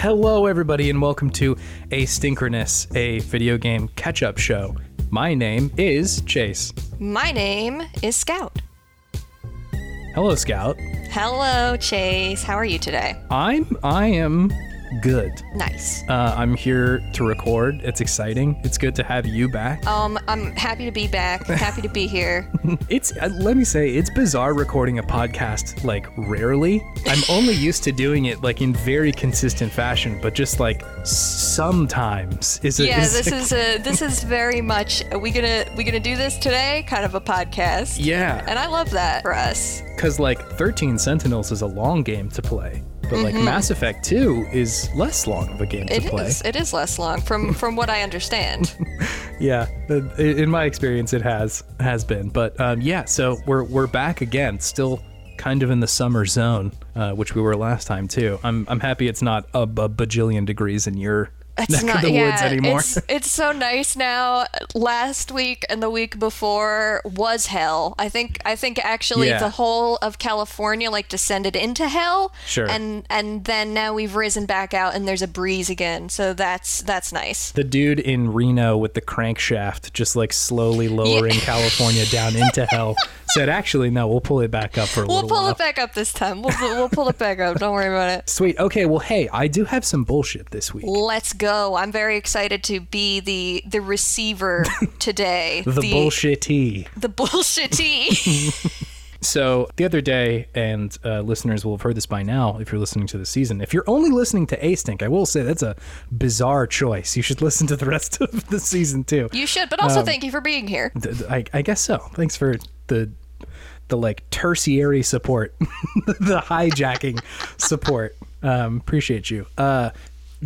Hello, everybody, and welcome to Asynchronous, a video game catch up show. My name is Chase. My name is Scout. Hello, Scout. Hello, Chase. How are you today? I'm I am good. Nice. Uh, I'm here to record. It's exciting. It's good to have you back. Um, I'm happy to be back. Happy to be here. It's uh, let me say it's bizarre recording a podcast like rarely. I'm only used to doing it like in very consistent fashion, but just like sometimes is it? Yeah, this is a this is very much. Are we gonna we gonna do this today? Kind of a podcast. yeah, And I love that for us. because like 13 Sentinels is a long game to play, but like Mass Effect 2 is less long of a game Mm-hmm. It to is. play. It is less long from from what I understand. Yeah, in my experience, it has has been. But um, yeah, so we're we're back again, still kind of in the summer zone, uh, which we were last time too. I'm I'm happy it's not a, a bajillion degrees in your It's neck not of the yeah, woods anymore. It's, it's so nice now. Last week and the week before was hell. I think I think actually Yeah. the whole of California like descended into hell. Sure. And and then now we've risen back out and there's a breeze again. So that's that's nice. the dude in Reno with the crankshaft just like slowly lowering California down into hell said, "Actually, no, we'll pull it back up for a little We'll pull while." it back up this time. We'll we'll pull it back up. Don't worry about it. Sweet. Okay. Well, hey, I do have some bullshit this week. Let's go. I'm very excited to be the the receiver today. The, bullshitty. The bullshitty. So the other day, and uh, listeners will have heard this by now if you're listening to the season. If you're only listening to Async, I will say that's a bizarre choice. You should listen to the rest of the season too. you should, but Um, also thank you for being here. Th- th- I, I guess so. Thanks for the the like tertiary support, the hijacking support. Um, appreciate you. Uh,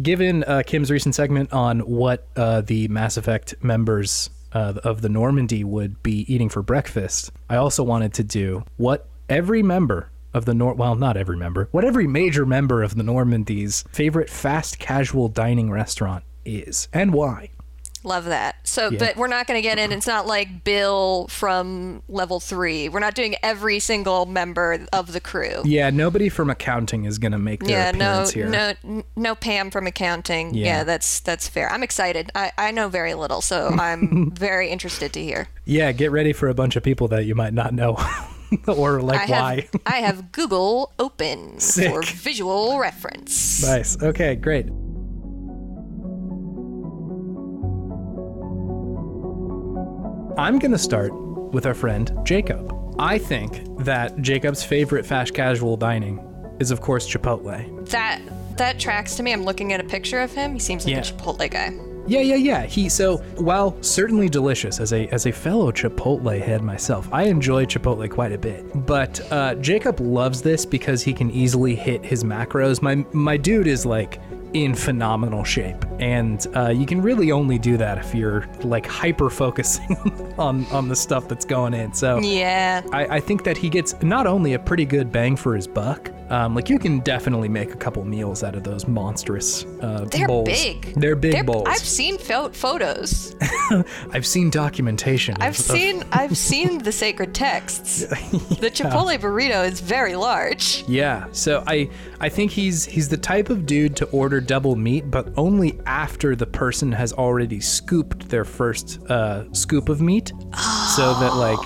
given uh, Kim's recent segment on what uh, the Mass Effect members uh, of the Normandy would be eating for breakfast, I also wanted to do what every member of the Nor well, not every member, what every major member of the Normandy's favorite fast casual dining restaurant is and why. Love that. So, but we're not going to get in. It's not like Bill from level three. We're not doing every single member of the crew. Yeah, nobody from accounting is gonna make their Yeah, no, here. no, n- no Pam from accounting. Yeah. Yeah. that's that's fair. I'm excited. I, I know very little, so I'm very interested to hear. Yeah, get ready for a bunch of people that you might not know, or like I why. have I have Google open Sick. for visual reference. nice. Okay, great. I'm gonna start with our friend Jacob. I think that Jacob's favorite fast casual dining is, of course, Chipotle. That that tracks to me. I'm looking at a picture of him. He seems like Yeah. a Chipotle guy. Yeah, yeah, yeah. He so while certainly delicious as a as a fellow Chipotle head myself, I enjoy Chipotle quite a bit. But uh, Jacob loves this because he can easily hit his macros. My my dude is like in phenomenal shape, and uh, you can really only do that if you're like hyper focusing on on the stuff that's going in. So Yeah. I, I think that he gets not only a pretty good bang for his buck, um, like you can definitely make a couple meals out of those monstrous uh, They're bowls. big. They're big They're- bowls. I've seen pho- photos. I've seen documentation. I've of- of- seen I've seen the sacred texts. The Chipotle burrito is very large. yeah, so I I think he's he's the type of dude to order double meat, but only after the person has already scooped their first uh, scoop of meat, so that like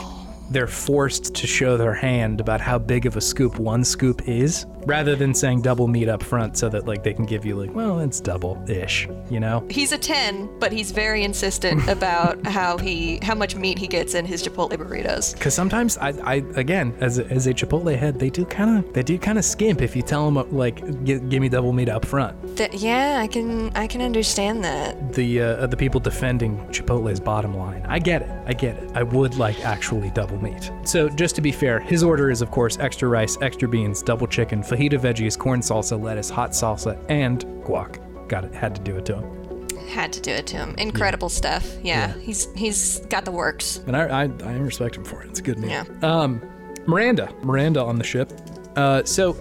they're forced to show their hand about how big of a scoop one scoop is, rather than saying double meat up front, so that like they can give you like, well, it's double ish, you know. He's a 10, but he's very insistent about how he how much meat he gets in his Chipotle burritos. Because sometimes I, I again as a, as a Chipotle head, they do kind of they do kind of skimp if you tell them like gi- give me double meat up front. That yeah, I can I can understand that. The uh, the people defending Chipotle's bottom line, I get it, I get it. I would like actually double meat. So just to be fair, his order is of course extra rice, extra beans, double chicken, fajita veggies, corn salsa, lettuce, hot salsa, and guac. Got it, had to do it to him. Had to do it to him. Incredible stuff. Yeah, he's he's got the works. And I, I I respect him for it. It's a good meal. Yeah. Um, Miranda, Miranda on the ship. Uh, so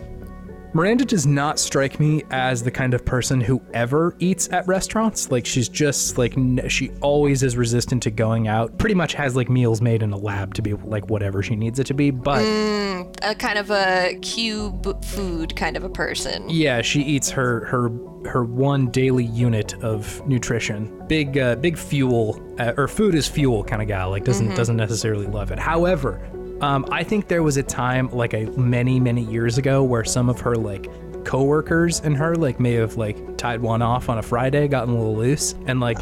Miranda does not strike me as the kind of person who ever eats at restaurants. Like she's just like she always is resistant to going out. Pretty much has like meals made in a lab to be like whatever she needs it to be. But A kind of a cube food kind of a person. yeah, she eats her her her one daily unit of nutrition. Big uh, big fuel uh, or food is fuel kind of guy. Like doesn't doesn't necessarily love it. However, um, I think there was a time like a many many years ago where some of her like coworkers and her like may have like tied one off on a Friday, gotten a little loose, and like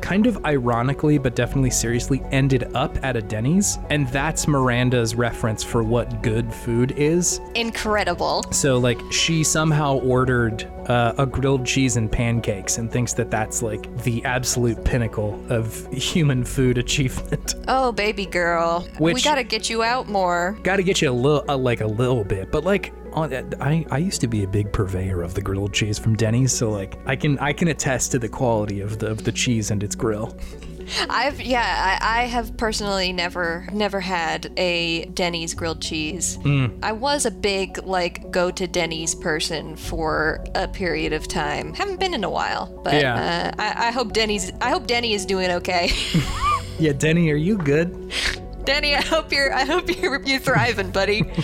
kind of ironically but definitely seriously ended up at a Denny's, and that's Miranda's reference for what good food is. Incredible. So like she somehow ordered uh, a grilled cheese and pancakes and thinks that that's like the absolute pinnacle of human food achievement. Oh, baby girl. we gotta get you out more. Got to get you a little, uh, like a little bit, but like I I used to be a big purveyor of the grilled cheese from Denny's, so like I can I can attest to the quality of the of the cheese and its grill. I've yeah, I, I have personally never never had a Denny's grilled cheese. I was a big like go to Denny's person for a period of time. Haven't been in a while, but Yeah. uh, I, I hope Denny's I hope Denny is doing okay. Yeah, Denny, are you good? Denny, I hope you're I hope you're you thriving, buddy.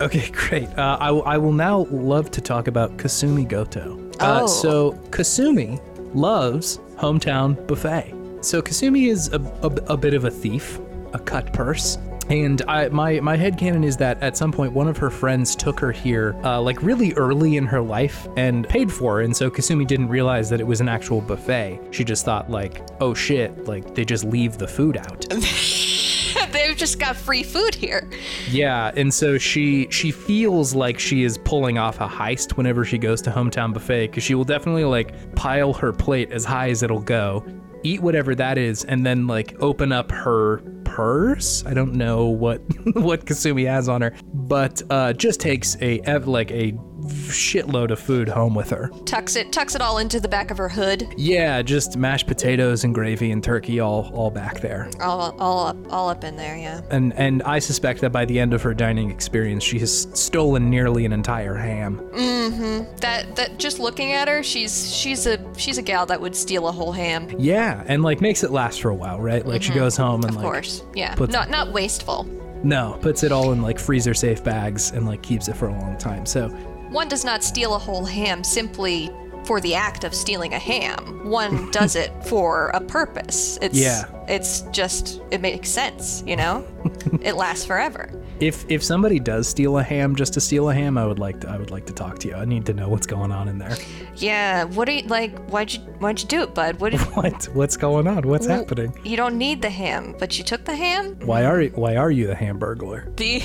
Okay, great. Uh, I, will- I will now love to talk about Kasumi Goto. Uh, Oh. so, Kasumi loves Hometown Buffet. So, Kasumi is a, a, a bit of a thief, a cut purse. And I, my, my headcanon is that at some point, one of her friends took her here, uh, like really early in her life, and paid for her. And so Kasumi didn't realize that it was an actual buffet. She just thought, like, oh shit, like they just leave the food out. They've just got free food here. Yeah, and so she she feels like she is pulling off a heist whenever she goes to hometown buffet because she will definitely like pile her plate as high as it'll go, eat whatever that is, and then like open up her purse. I don't know what what Kasumi has on her, but uh, just takes a like a shitload of food home with her. Tucks it tucks it all into the back of her hood. Yeah, just mashed potatoes and gravy and turkey all all back there. All all up all up in there, yeah. And and I suspect that by the end of her dining experience, she has stolen nearly an entire ham. Mm-hmm. That that just looking at her, she's she's a she's a gal that would steal a whole ham. Yeah, and like makes it last for a while, right? Like she goes home and Of like course. Yeah. puts- Not not wasteful. no, puts it all in like freezer safe bags and like keeps it for a long time. So One does not steal a whole ham simply for the act of stealing a ham. One does it for a purpose. It's Yeah. it's just it makes sense, you know? it lasts forever. if if somebody does steal a ham just to steal a ham, I would like to I would like to talk to you. I need to know what's going on in there. Yeah, what do you like why'd you why'd you do it, bud? What did What what's going on? What's happening? you don't need the ham, but you took the ham? Why are you, why are you the hamburglar? The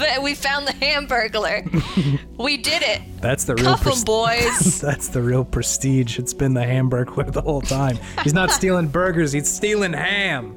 that we found the hamburglar. we did it. That's the real Cuff 'em, pres- boys. That's the real prestige. It's been the hamburglar the whole time. He's not stealing burgers, he's stealing ham.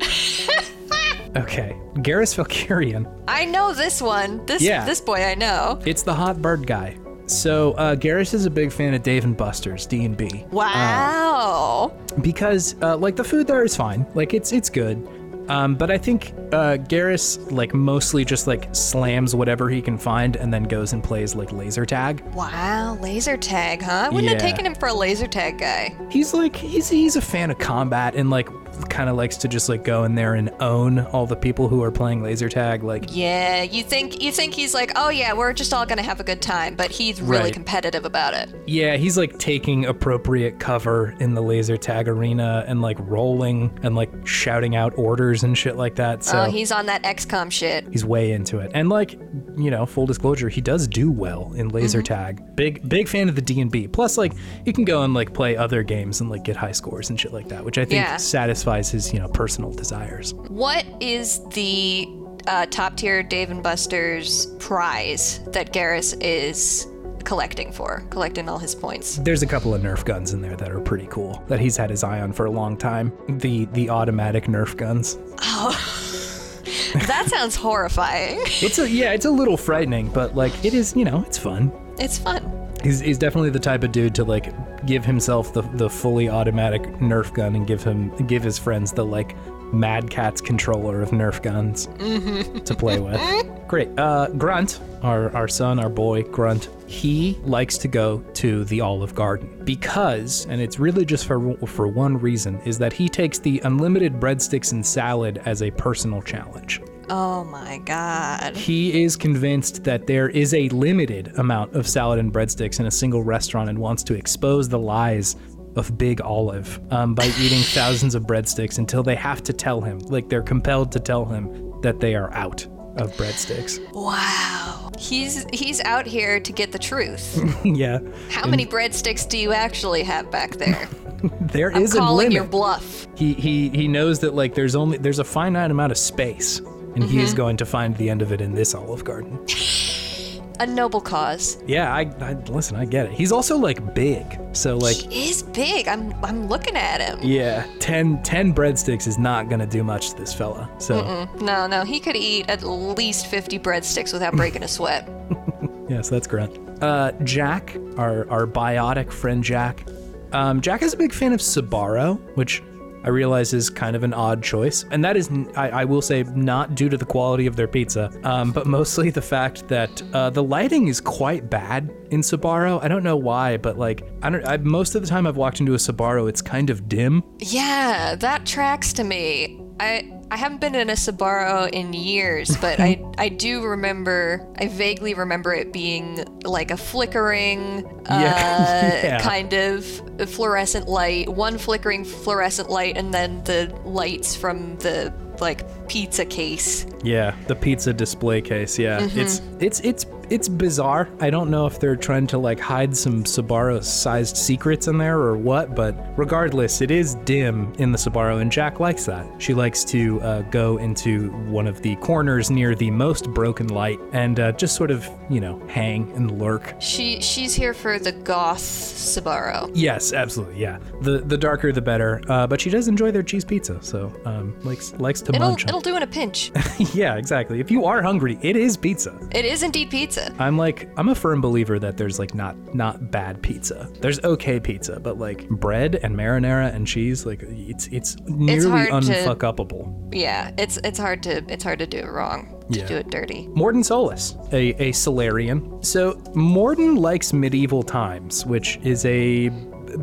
Okay, Garrus Vakarian. I know this one. This Yeah. this boy I know. It's the hot bird guy. So uh, Garrus is a big fan of Dave and Buster's D and B Wow. because uh, like the food there is fine, like it's it's good. Um, but I think uh, Garrus like mostly just like slams whatever he can find and then goes and plays like laser tag. wow, laser tag, huh? I wouldn't have taken him for a laser tag guy. He's like he's he's a fan of combat and like kind of likes to just like go in there and own all the people who are playing laser tag. Like Yeah, you think you think he's like, oh yeah, we're just all gonna have a good time, but he's really Right. competitive about it. Yeah, he's like taking appropriate cover in the laser tag arena and like rolling and like shouting out orders and shit like that. So oh, he's on that XCOM shit. he's way into it. And like, you know, full disclosure, he does do well in laser mm-hmm. tag. Big big fan of the D&B. Plus like he can go and like play other games and like get high scores and shit like that, which I think Yeah. satisfies his, you know, personal desires. What is the uh, top tier Dave and Buster's prize that Garrus is collecting for? Collecting all his points. There's a couple of Nerf guns in there that are pretty cool that he's had his eye on for a long time. The the automatic Nerf guns. Oh. That sounds horrifying. It's a yeah, it's a little frightening, but like it is, you know, it's fun. It's fun. He's, he's definitely the type of dude to like give himself the, the fully automatic Nerf gun and give him give his friends the like Mad Catz controller of Nerf guns to play with. great. Uh, Grunt, our, our son, our boy, Grunt, he likes to go to the Olive Garden because, and it's really just for, for one reason, is that he takes the unlimited breadsticks and salad as a personal challenge. Oh my god. He is convinced that there is a limited amount of salad and breadsticks in a single restaurant and wants to expose the lies of Big Olive um, by eating thousands of breadsticks until they have to tell him, like they're compelled to tell him that they are out of breadsticks. Wow. He's he's out here to get the truth. yeah, How many breadsticks do you actually have back there? there I'm is a calling limit. your bluff. he he he knows that like there's only there's a finite amount of space, and he Mm-hmm. is going to find the end of it in this Olive Garden. A noble cause. Yeah, I, I listen. I get it. He's also like big, so like He is big. I'm I'm looking at him. yeah, 10, 10 breadsticks is not gonna do much to this fella. So No, no, he could eat at least 50 breadsticks without breaking a sweat. yeah, so that's Grunt. Uh, Jack, our our biotic friend Jack. Um, Jack is a big fan of Sbarro, which I realize is kind of an odd choice, and that is, I will say, not due to the quality of their pizza, um, but mostly the fact that uh, the lighting is quite bad in Sbarro. I don't know why, but like, I don't. I, most of the time I've walked into a Sbarro, it's kind of dim. Yeah, that tracks to me. I I haven't been in a Sbarro in years, but I I do remember I vaguely remember it being like a flickering uh, Yeah. Yeah. kind of fluorescent light, one flickering fluorescent light and then the lights from the like pizza case. Yeah, the pizza display case. Yeah, it's it's it's it's bizarre. I don't know if they're trying to like hide some Sbarro-sized secrets in there or what, but regardless, it is dim in the Sbarro, and Jack likes that. She likes to uh, go into one of the corners near the most broken light and uh, just sort of you know hang and lurk. She she's here for the goth Sbarro. Yes, absolutely. Yeah, the the darker the better. Uh, but she does enjoy their cheese pizza, so um, likes likes to It'll munch. it'll do in a pinch. yeah, exactly. If you are hungry, it is pizza. it is indeed pizza. I'm like I'm a firm believer that there's like not not bad pizza. There's okay pizza, but like bread and marinara and cheese, like it's it's nearly to- unfuck upable. Yeah, it's it's hard to it's hard to do it wrong. To Yeah. do it dirty. Mordin Solus, a, a Salarian. So Mordin likes medieval times, which is a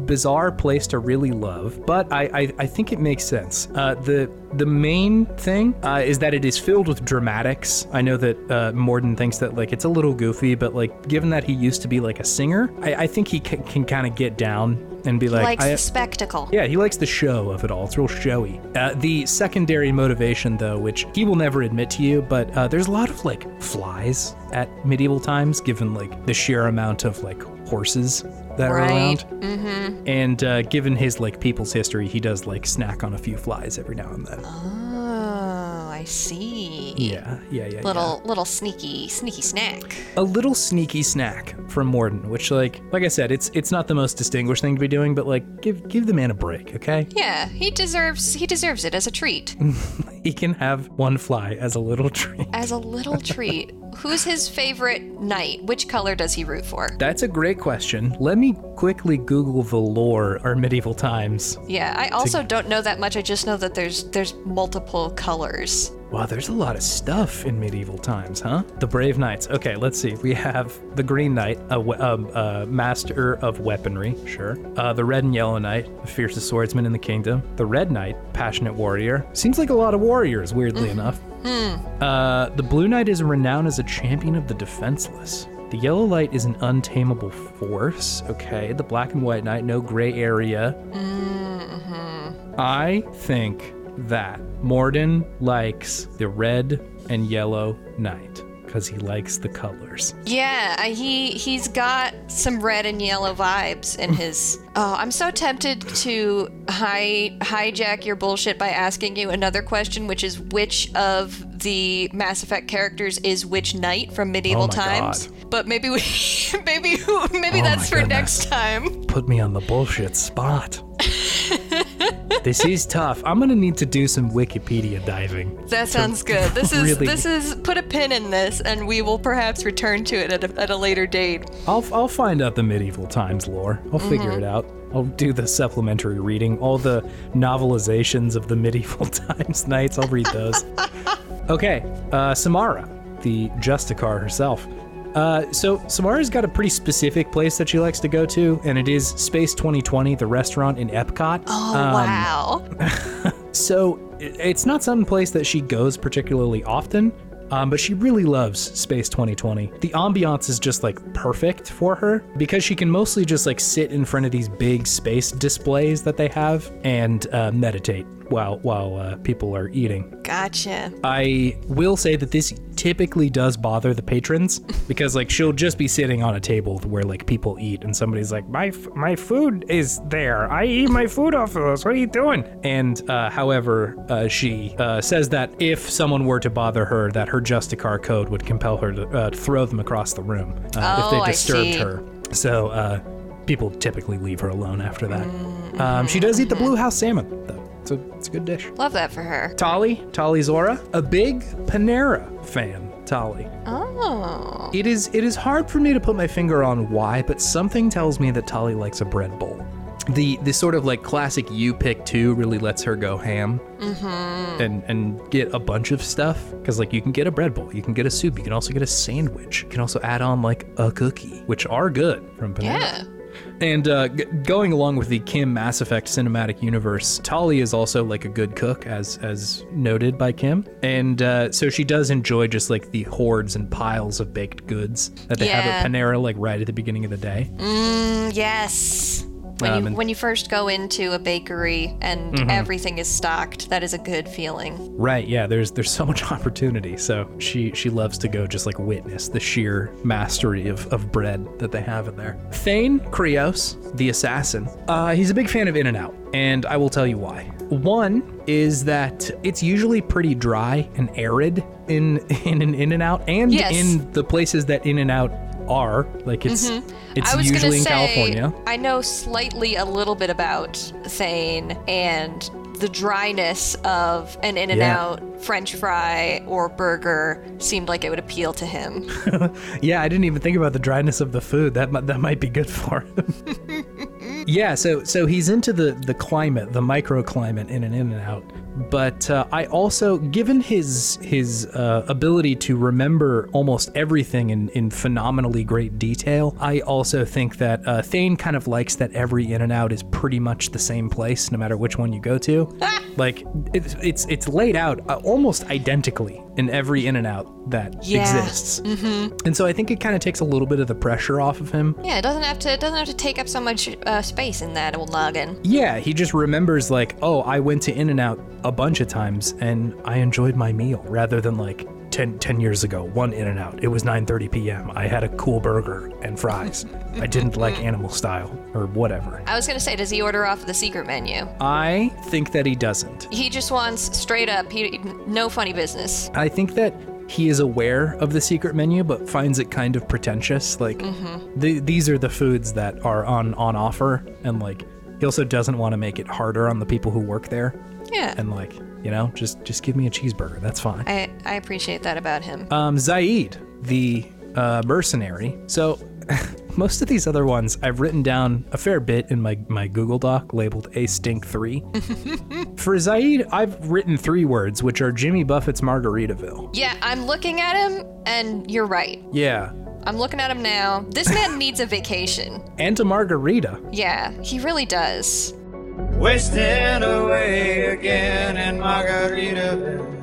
bizarre place to really love, but I, I, I think it makes sense. Uh, the the main thing uh, is that it is filled with dramatics. I know that uh, Mordin thinks that like it's a little goofy, but like given that he used to be like a singer, I, I think he can, can kind of get down and be like, Likes I, the spectacle. yeah, he likes the show of it all. It's real showy. Uh, the secondary motivation, though, which he will never admit to you, but uh, there's a lot of like flies at medieval times, given like the sheer amount of like horses that are around. Mm-hmm. And uh, given his like people's history, he does like snack on a few flies every now and then. Oh, see. Yeah, yeah, yeah. Little little sneaky sneaky snack. a little sneaky snack from Mordin, which like like I said, it's it's not the most distinguished thing to be doing, but like give give the man a break, okay? Yeah, he deserves he deserves it as a treat. He can have one fly as a little treat. As a little treat. Who's his favorite knight? Which color does he root for? That's a great question. Let me quickly Google the lore or medieval times. Yeah, I also don't know that much. I just know that there's there's multiple colors. Wow, there's a lot of stuff in medieval times, huh? The Brave Knights. Okay, let's see. We have the Green Knight, a, we- a, a master of weaponry, sure. Uh, the Red and Yellow Knight, the fiercest swordsman in the kingdom. The Red Knight, passionate warrior. Seems like a lot of warriors, weirdly enough. Uh, the Blue Knight is renowned as a champion of the defenseless. The Yellow light is an untamable force. Okay. The Black and White Knight, no gray area. I think that Mordin likes the red and yellow knight because he likes the colors. Yeah, he he's got some red and yellow vibes in his. Oh, I'm so tempted to hi, hijack your bullshit by asking you another question, which is which of the Mass Effect characters is which knight from medieval Oh times? But maybe we, maybe maybe Oh that's for next time. Put me on the bullshit spot. this is tough. I'm gonna need to do some Wikipedia diving. That sounds good. This is really- this is put a pin in this, and we will perhaps return to it at a, at a later date. I'll I'll find out the medieval times lore. I'll figure Mm-hmm. it out. I'll do the supplementary reading, all the novelizations of the medieval times knights. I'll read those. okay, uh, Samara. the Justicar herself. Uh, so Samara's got a pretty specific place that she likes to go to, and it is Space 220, the restaurant in Epcot. Oh, wow. So it's not some place that she goes particularly often, um, but she really loves Space 220. The ambiance is just like perfect for her because she can mostly just like sit in front of these big space displays that they have and uh, meditate while while uh, people are eating. Gotcha. I will say that this typically does bother the patrons because like she'll just be sitting on a table where like people eat and somebody's like my f- my food is there. I eat my food off of this. What are you doing? And uh, however, uh, she uh, says that if someone were to bother her, that her Justicar code would compel her to uh, throw them across the room uh, if Oh, they I disturbed see. her. So uh, people typically leave her alone after that. Um, she does eat the blue house salmon though. It's a, it's a good dish. Love that for her. Tali, Tali Zora, a big Panera fan. Tali. Oh. It is it is hard for me to put my finger on why, but something tells me that Tali likes a bread bowl. The the sort of like classic you pick two really lets her go ham Mhm. and and get a bunch of stuff because like you can get a bread bowl, you can get a soup, you can also get a sandwich, you can also add on like a cookie, which are good from Panera. Yeah. And uh, g- going along with the Kim Mass Effect cinematic universe, Tali is also like a good cook, as as noted by Kim, and uh, so she does enjoy just like the hordes and piles of baked goods that they have Yeah. at Panera, like right at the beginning of the day. Mm, yes. When, Um, you, when you first go into a bakery and Mm-hmm. everything is stocked, that is a good feeling. Right? Yeah. There's there's so much opportunity. So she she loves to go just like witness the sheer mastery of, of bread that they have in there. Thane Krios, the assassin, uh, he's a big fan of In and Out, and I will tell you why. One is that it's usually pretty dry and arid in in an In and Out, and Yes. in the places that In and Out are. Like it's it's Mm-hmm. I was usually in say, California. I know slightly a little bit about Thane and the dryness of an In and Yeah. Out French fry or burger seemed like it would appeal to him. Yeah, I didn't even think about the dryness of the food. That that might be good for him. yeah, so so he's into the the climate, the microclimate in an in and out. But uh, I also, given his his uh, ability to remember almost everything in in phenomenally great detail, I also think that uh, Thane kind of likes that every in and out is pretty much the same place, no matter which one you go to. like it's it's it's laid out uh, almost identically in every in and out that Yeah. exists. And so I think it kind of takes a little bit of the pressure off of him. yeah, it doesn't have to it doesn't have to take up so much uh, space in that old noggin. Yeah, he just remembers like, oh, I went to In and Out a bunch of times and I enjoyed my meal rather than like 10, 10 years ago, one In and Out. It was 9:30 p.m. I had a cool burger and fries. I didn't like animal style or whatever. I was gonna say, does he order off the secret menu? I think that he doesn't. He just wants straight up. He no funny business. I think that he is aware of the secret menu, but finds it kind of pretentious. Like, mm-hmm. the, these are the foods that are on on offer, and like, he also doesn't want to make it harder on the people who work there. Yeah, And like, you know, just just give me a cheeseburger. That's fine. I I appreciate that about him. Um, Zaeed, the uh, mercenary. So. Most of these other ones I've written down a fair bit in my, my Google Doc labeled Async 3. For Zaeed, I've written three words, which are Jimmy Buffett's Margaritaville. Yeah, I'm looking at him, and you're right. Yeah. I'm looking at him now. This man needs a vacation. And a margarita. Yeah, he really does. Wasting away again in Margaritaville.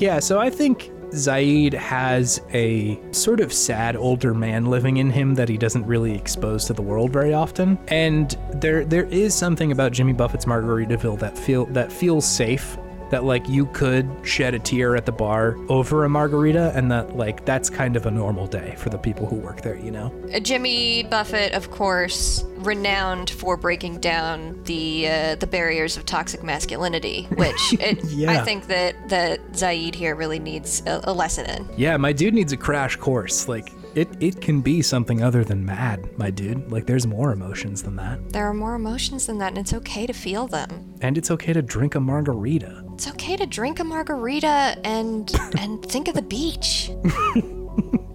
Yeah, so I think Zaeed has a sort of sad older man living in him that he doesn't really expose to the world very often. And there there is something about Jimmy Buffett's Margaritaville that feel that feels safe. That like you could shed a tear at the bar over a margarita, and that like that's kind of a normal day for the people who work there, you know. Uh, Jimmy Buffett, of course, renowned for breaking down the uh, the barriers of toxic masculinity, which it, Yeah. I think that that Zaeed here really needs a, a lesson in. Yeah, my dude needs a crash course. Like it it can be something other than mad, my dude. Like there's more emotions than that. There are more emotions than that, and it's okay to feel them. And it's okay to drink a margarita. It's okay to drink a margarita and and think of the beach.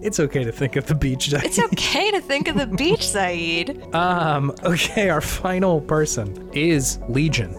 It's okay to think of the beach day. It's okay to think of the beach, Zaeed. Um, okay, our final person is Legion.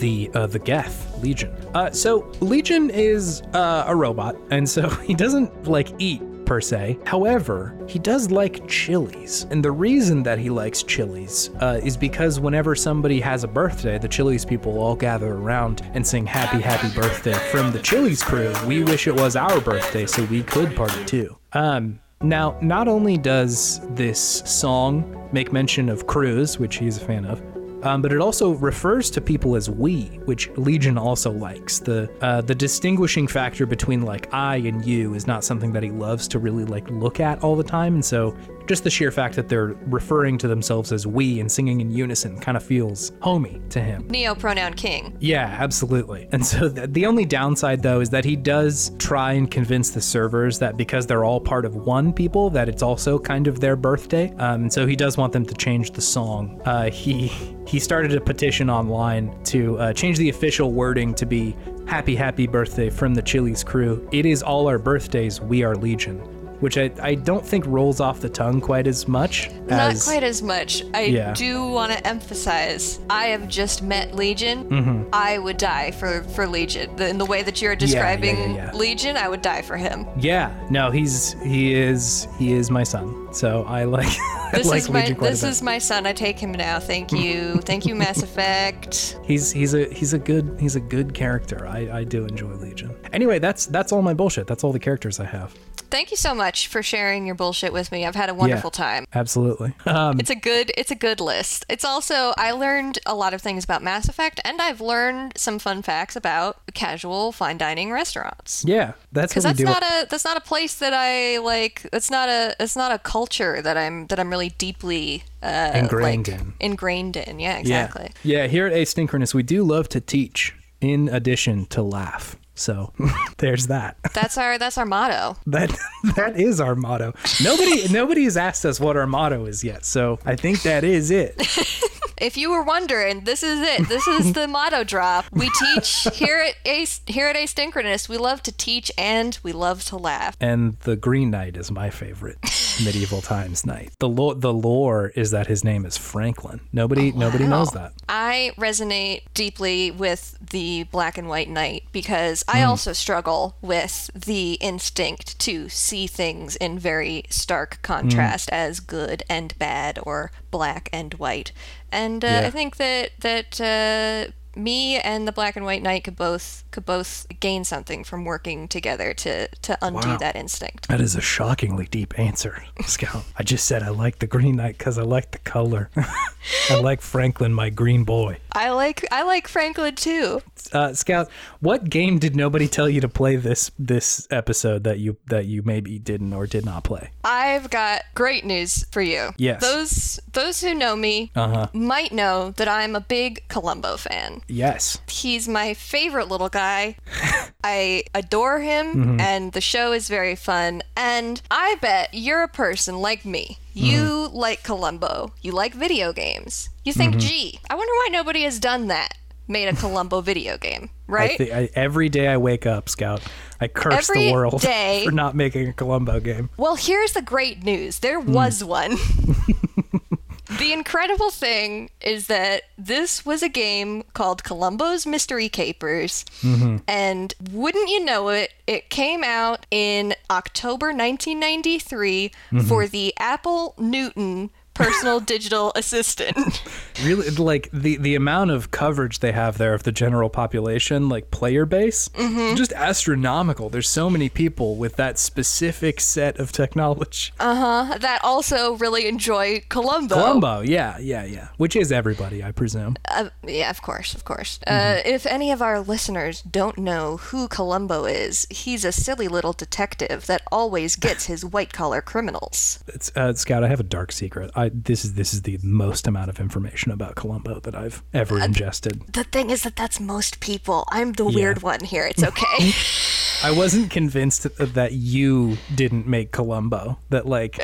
the uh, the Geth Legion. Uh, so Legion is uh, a robot, and so he doesn't like eat per se. However, he does like Chili's. And the reason that he likes Chili's uh, is because whenever somebody has a birthday, the Chili's people all gather around and sing happy, happy birthday from the Chili's crew. We wish it was our birthday so we could party too. Um, now, not only does this song make mention of Cruz, which he's a fan of, um, but it also refers to people as we, which Legion also likes. The uh, the distinguishing factor between like I and you is not something that he loves to really like look at all the time, and so just the sheer fact that they're referring to themselves as we and singing in unison kind of feels homey to him. Neo pronoun king. Yeah, absolutely. And so th- the only downside though is that he does try and convince the servers that because they're all part of one people, that it's also kind of their birthday. Um, and so he does want them to change the song. Uh, he he started a petition online to uh, change the official wording to be "Happy Happy Birthday" from the Chili's crew. It is all our birthdays. We are Legion. Which I, I don't think rolls off the tongue quite as much Not quite as much. I Yeah. do want to emphasize. I have just met Legion. Mm-hmm. I would die for for Legion. The, in the way that you're describing yeah, yeah. Legion, I would die for him. Yeah, no, he's he is he is my son. So I like I This like is my Legion this is my son. I take him now. Thank you. Thank you, Mass Effect. He's he's a he's a good he's a good character. I, I do enjoy Legion. Anyway, that's that's all my bullshit. That's all the characters I have. Thank you so much for sharing your bullshit with me. I've had a wonderful time. Absolutely. Um, It's a good it's a good list. It's also I learned a lot of things about Mass Effect and I've learned some fun facts about casual fine dining restaurants. yeah, that's we that's not a that's not a place that I like it's not a it's not a culture that I'm that I'm really deeply uh Ingrained like, in. Ingrained in. Yeah, yeah. exactly. Yeah, here at Asynchronous, we do love to teach in addition to laugh. So there's that. That's our that's our motto. That that is our motto. Nobody nobody has asked us what our motto is yet. So I think that is it. If you were wondering, this is it. This is the motto drop. We teach here at Ace here at Asynchronous. We love to teach and we love to laugh. And the Green Knight is my favorite medieval times knight. The lore, the lore is that his name is Franklin. Nobody nobody knows that. I resonate deeply with the black and white knight because I also struggle with the instinct to see things in very stark contrast as good and bad or black and white. And uh, Yeah. I think that that uh, me and the black and white knight could both could both gain something from working together to to undo Wow. that instinct. That is a shockingly deep answer, Scout. I just said I like the Green Knight because I like the color. I like Franklin, my green boy. I like I like Franklin too. Uh, Scout, what game did nobody tell you to play this this episode that you that you maybe didn't or did not play? I've got great news for you. Yes. Those those who know me Uh-huh. might know that I'm a big Columbo fan. Yes. He's my favorite little guy. I adore him Mm-hmm. and the show is very fun and I bet you're a person like me. You Mm-hmm. like Columbo. You like video games. You think, Mm-hmm. "Gee, I wonder why nobody has done that." Made a Columbo video game, right? I thi- I, every day I wake up, Scout, I curse Every the world day. for not making a Columbo game. Well, here's the great news. There was one. the incredible thing is that this was a game called Columbo's Mystery Capers. Mm-hmm. And wouldn't you know it, it came out in October 1993 Mm-hmm. for the Apple Newton personal digital assistant. Really, like the the amount of coverage they have there of the general population, like player base, Mm-hmm. just astronomical. There's so many people with that specific set of technology. uh, huh. that also really enjoy Columbo. Columbo, yeah, yeah, yeah. Which is everybody, I presume. Uh, yeah, of course, of course. Mm-hmm. Uh, if any of our listeners don't know who Columbo is, he's a silly little detective that always gets his white collar criminals. It's, uh, Scout, I have a dark secret. I this is this is the most amount of information about Columbo that I've ever ingested. The thing is that that's most people. I'm the weird one here. It's okay. I wasn't convinced that you didn't make Columbo. That like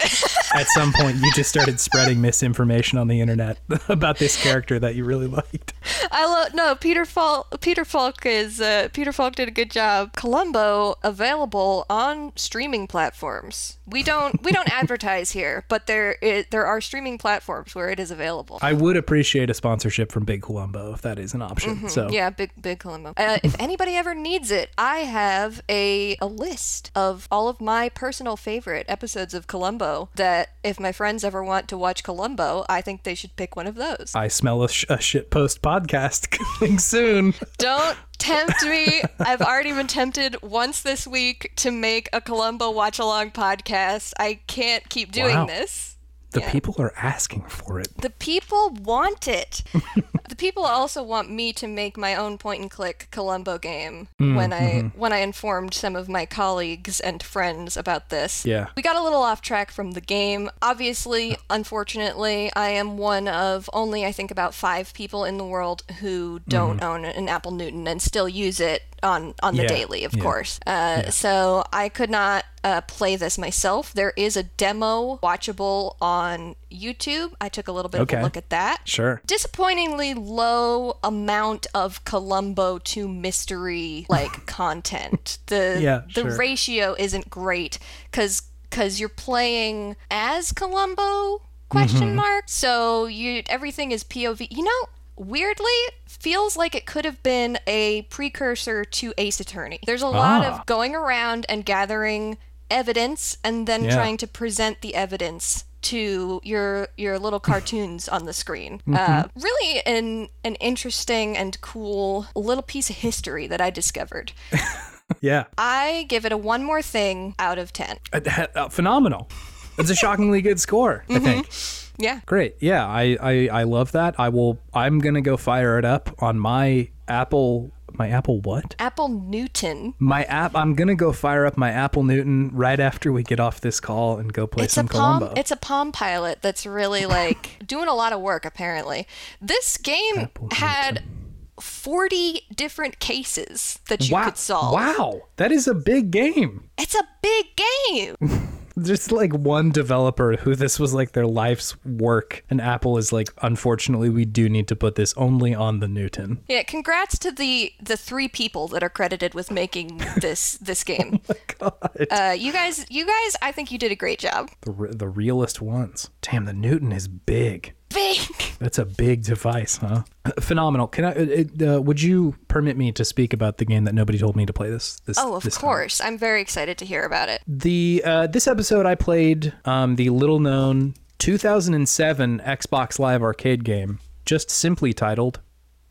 at some point you just started spreading misinformation on the internet about this character that you really liked. I love no Peter Falk. Peter Falk is uh, Peter Falk did a good job. Columbo available on streaming platforms. We don't we don't advertise here, but there there are streaming platforms where it is available. I would appreciate a sponsorship from Big Columbo if that is an option. So Yeah, big big Columbo. Uh, if anybody ever needs it, I have a a list of all of my personal favorite episodes of Columbo. That if my friends ever want to watch Columbo, I think they should pick one of those. I smell a, sh- a shit post podcast coming soon. Don't tempt me. I've already been tempted once this week to make a Columbo watch along podcast. I can't keep doing Wow. this. The Yeah. people are asking for it. The people want it. the people also want me to make my own point and click Columbo game Mm, when I mm-hmm. when I informed some of my colleagues and friends about this. Yeah. We got a little off track from the game. Obviously, unfortunately, I am one of only I think about 5 people in the world who don't own an Apple Newton and still use it on on the. Yeah, daily, of yeah, course. Uh, So I could not uh, play this myself. There is a demo watchable on YouTube. I took a little bit of a look at that. Sure. Disappointingly low amount of Columbo to mystery like content. The Yeah, the sure. ratio isn't great because because you're playing as Columbo question Mm-hmm. mark. So you everything is POV. You know. Weirdly, feels like it could have been a precursor to Ace Attorney. There's a lot Ah. of going around and gathering evidence and then Yeah. trying to present the evidence to your your little cartoons on the screen. Mm-hmm. Uh, really, an an interesting and cool little piece of history that I discovered. Yeah. I give it a one more thing out of ten. Uh, uh, phenomenal. It's a shockingly good score, I think. Yeah, Great. Yeah, I, I I love that. I will I'm going to go fire it up on my Apple my Apple what? Apple Newton. My app I'm going to go fire up my Apple Newton right after we get off this call and go play It's some a palm. Columbo. It's a Palm Pilot that's really like doing a lot of work. Apparently, this game Apple had forty different cases that you wow. could solve. Wow. That is a big game. It's a big game. Just like one developer who this was like their life's work and Apple is like unfortunately we do need to put this only on the Newton. Yeah, congrats to the the three people that are credited with making this this game. My God. Uh, you guys, you guys, I think you did a great job. The the realest ones. Damn, the Newton is big. Big. That's a big device, huh? Phenomenal. Can I? Uh, uh, would you permit me to speak about the game that nobody told me to play this? this Oh, of this time? course. I'm very excited to hear about it. The uh, this episode I played um, the little known 2007 Xbox Live arcade game, just simply titled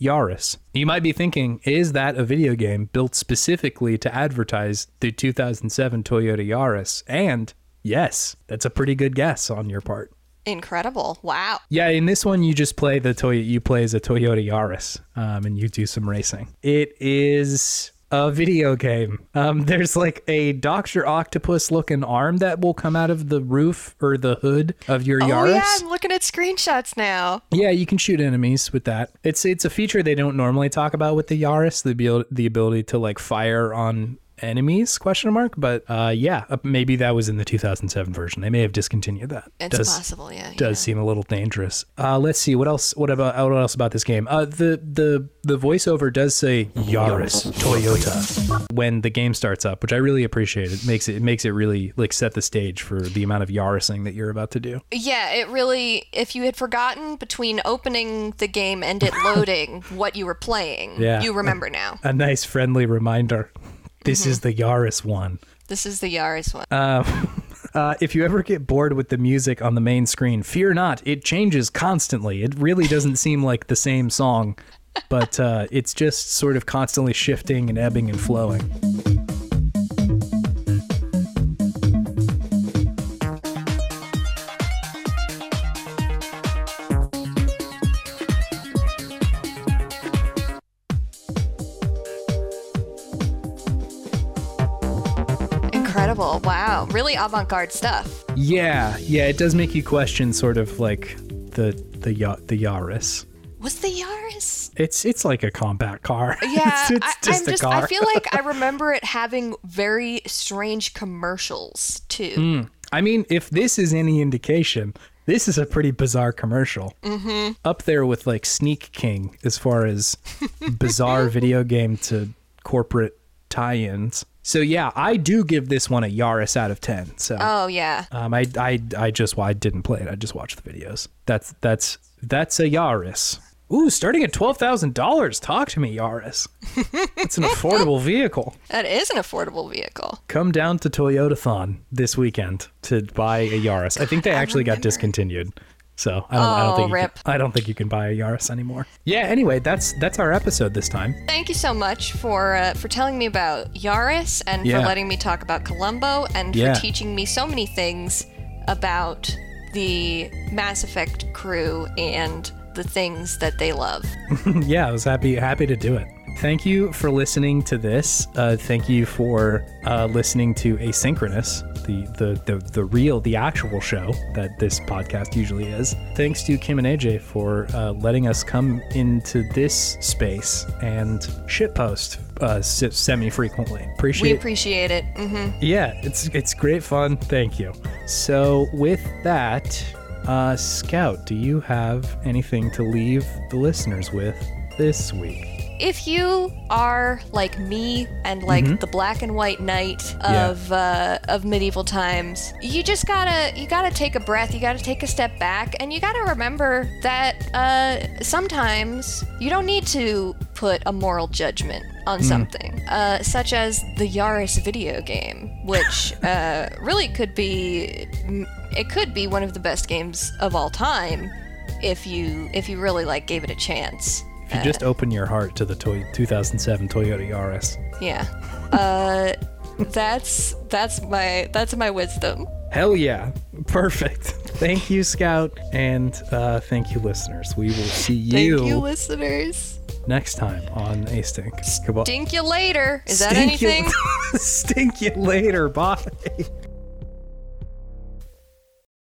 Yaris. You might be thinking, is that a video game built specifically to advertise the 2007 Toyota Yaris? And yes, that's a pretty good guess on your part. Incredible. Wow. Yeah, in this one you just play the Toy. You play as a Toyota Yaris, um, and you do some racing. It is a video game. Um, there's like a Doctor Octopus looking arm that will come out of the roof or the hood of your Oh Yaris. yeah, I'm looking at screenshots now. Yeah, you can shoot enemies with that. It's it's a feature they don't normally talk about with the Yaris, the the ability to like fire on enemies question mark but uh yeah maybe that was in the 2007 version they may have discontinued that It's Does- possible, yeah. does seem a little dangerous. Uh, let's see what else. What about what else about this game? Uh, the the the voiceover does say Yaris Toyota when the game starts up, which I really appreciate. It makes it it makes it really like set the stage for the amount of Yarising that you're about to do. Yeah, it really. If you had forgotten between opening the game and it loading what you were playing, Yeah. you remember now. A nice friendly reminder. This is the Yaris one. This is the Yaris one. Uh, if you ever get bored with the music on the main screen, fear not. It changes constantly. It really doesn't seem like the same song, but uh, it's just sort of constantly shifting and ebbing and flowing. Really avant garde stuff. Yeah, yeah, it does make you question sort of like the the the Yaris. Was the Yaris? It's it's like a combat car. Yeah, it's, it's I, just I'm a just. car. I feel like I remember it having very strange commercials too. Hmm. I mean, if this is any indication, this is a pretty bizarre commercial. Mm-hmm. Up there with like Sneak King as far as bizarre video game to corporate tie-ins. So yeah, I do give this one a Yaris out of ten. So Oh yeah. um, I I I just well, I didn't play it. I just watched the videos. That's that's that's a Yaris. Ooh, starting at twelve thousand dollars. Talk to me, Yaris. it's an affordable vehicle. That is an affordable vehicle. Come down to Toyotathon this weekend to buy a Yaris. I think they actually got discontinued. So I don't, I don't Oh, think you rip. Can, I don't think you can buy a Yaris anymore. Yeah. Anyway, that's that's our episode this time. Thank you so much for uh, for telling me about Yaris and Yeah. for letting me talk about Columbo and Yeah. for teaching me so many things about the Mass Effect crew and the things that they love. yeah, I was happy happy to do it. Thank you for listening to this. Uh, thank you for uh, listening to Asynchronous, the, the the the real, the actual show that this podcast usually is. Thanks to Kim and AJ for uh, letting us come into this space and shitpost uh, semi frequently. Appreciate. We Appreciate. it. hmm yeah, it's it's great fun. Thank you. So with that, uh, Scout, do you have anything to leave the listeners with this week? If you are like me and like the black and white knight Mm-hmm. Yeah. of uh, of medieval times, you just gotta you gotta take a breath. You gotta take a step back, and you gotta remember that uh, sometimes you don't need to put a moral judgment on Mm. something, uh, such as the Yaris video game, which uh, really could be it could be one of the best games of all time if you if you really like gave it a chance. If you just open your heart to the toy 2007 Toyota Yaris. Yeah. Uh that's that's my that's my wisdom. Hell yeah. Perfect. Thank you, Scout. And uh, thank you, listeners. We will see you. Thank you, you, listeners. next time on A Stink. Goodbye. Dink you later. Is that Stink you- anything? Stink you later. Bye.